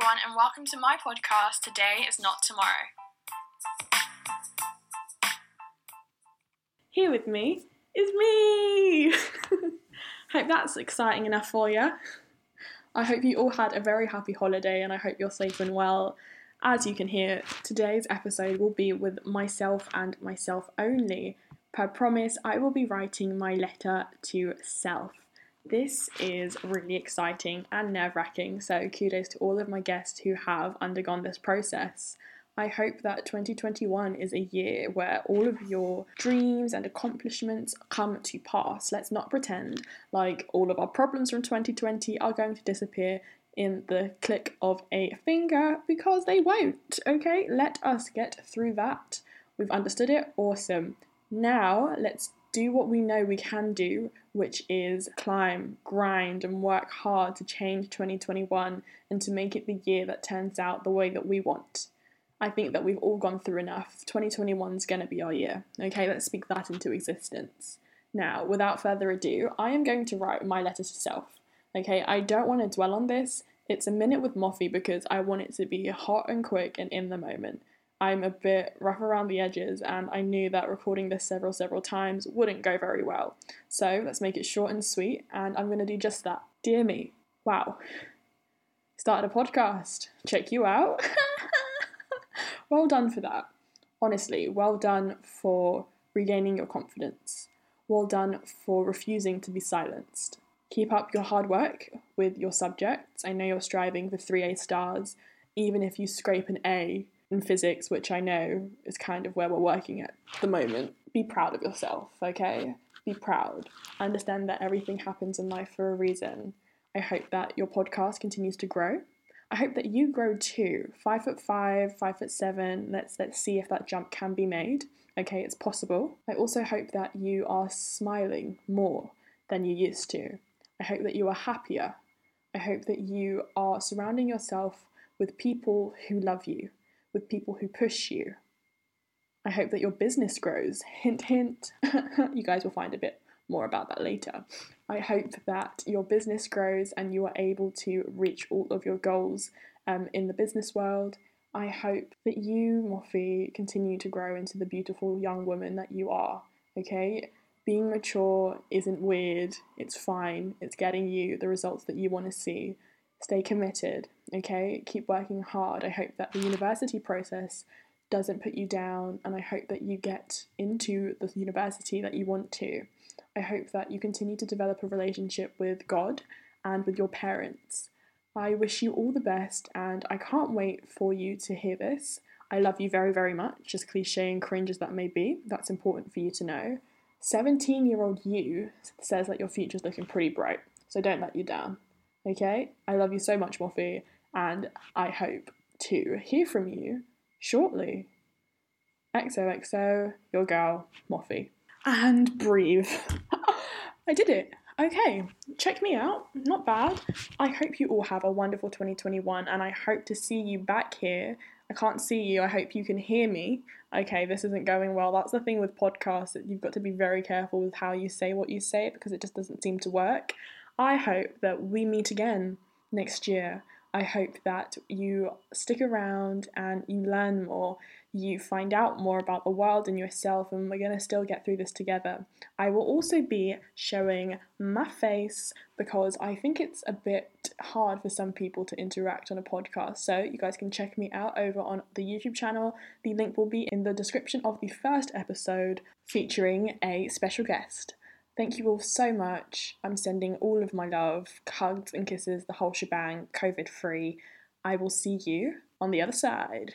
everyone, and welcome to my podcast. Today is not tomorrow. Here with me is me! hope that's exciting enough for you. I hope you all had a very happy holiday and I hope you're safe and well. As you can hear, today's episode will be with myself and myself only. Per promise, I will be writing my letter to self. This is really exciting and nerve wracking, so kudos to all of my guests who have undergone this process. I hope that 2021 is a year where all of your dreams and accomplishments come to pass. Let's not pretend like all of our problems from 2020 are going to disappear in the click of a finger because they won't. Okay, let us get through that. We've understood it. Awesome. Now, let's do what we know we can do, which is climb, grind, and work hard to change 2021 and to make it the year that turns out the way that we want. I think that we've all gone through enough. 2021 is going to be our year. Okay, let's speak that into existence. Now, without further ado, I am going to write my letter to self. Okay, I don't want to dwell on this. It's a minute with Moffy because I want it to be hot and quick and in the moment. I'm a bit rough around the edges, and I knew that recording this several, several times wouldn't go very well. So let's make it short and sweet, and I'm going to do just that. Dear me, wow. Started a podcast. Check you out. well done for that. Honestly, well done for regaining your confidence. Well done for refusing to be silenced. Keep up your hard work with your subjects. I know you're striving for 3A stars. Even if you scrape an A, in physics, which I know is kind of where we're working at the moment, be proud of yourself, okay? Be proud. Understand that everything happens in life for a reason. I hope that your podcast continues to grow. I hope that you grow too. Five foot five, five foot seven. Let's let's see if that jump can be made. Okay, it's possible. I also hope that you are smiling more than you used to. I hope that you are happier. I hope that you are surrounding yourself with people who love you with people who push you. I hope that your business grows. Hint, hint. you guys will find a bit more about that later. I hope that your business grows and you are able to reach all of your goals um, in the business world. I hope that you, Moffy, continue to grow into the beautiful young woman that you are. Okay? Being mature isn't weird, it's fine, it's getting you the results that you want to see. Stay committed, okay? Keep working hard. I hope that the university process doesn't put you down, and I hope that you get into the university that you want to. I hope that you continue to develop a relationship with God and with your parents. I wish you all the best, and I can't wait for you to hear this. I love you very, very much, as cliche and cringe as that may be. That's important for you to know. 17 year old you says that your future's looking pretty bright, so don't let you down. Okay? I love you so much, Moffy, and I hope to hear from you shortly. XOXO, your girl, Moffy. And breathe. I did it. Okay, check me out. Not bad. I hope you all have a wonderful 2021 and I hope to see you back here. I can't see you. I hope you can hear me. Okay, this isn't going well. That's the thing with podcasts. that You've got to be very careful with how you say what you say because it just doesn't seem to work. I hope that we meet again next year. I hope that you stick around and you learn more, you find out more about the world and yourself, and we're going to still get through this together. I will also be showing my face because I think it's a bit hard for some people to interact on a podcast. So, you guys can check me out over on the YouTube channel. The link will be in the description of the first episode featuring a special guest. Thank you all so much. I'm sending all of my love, hugs and kisses, the whole shebang, COVID free. I will see you on the other side.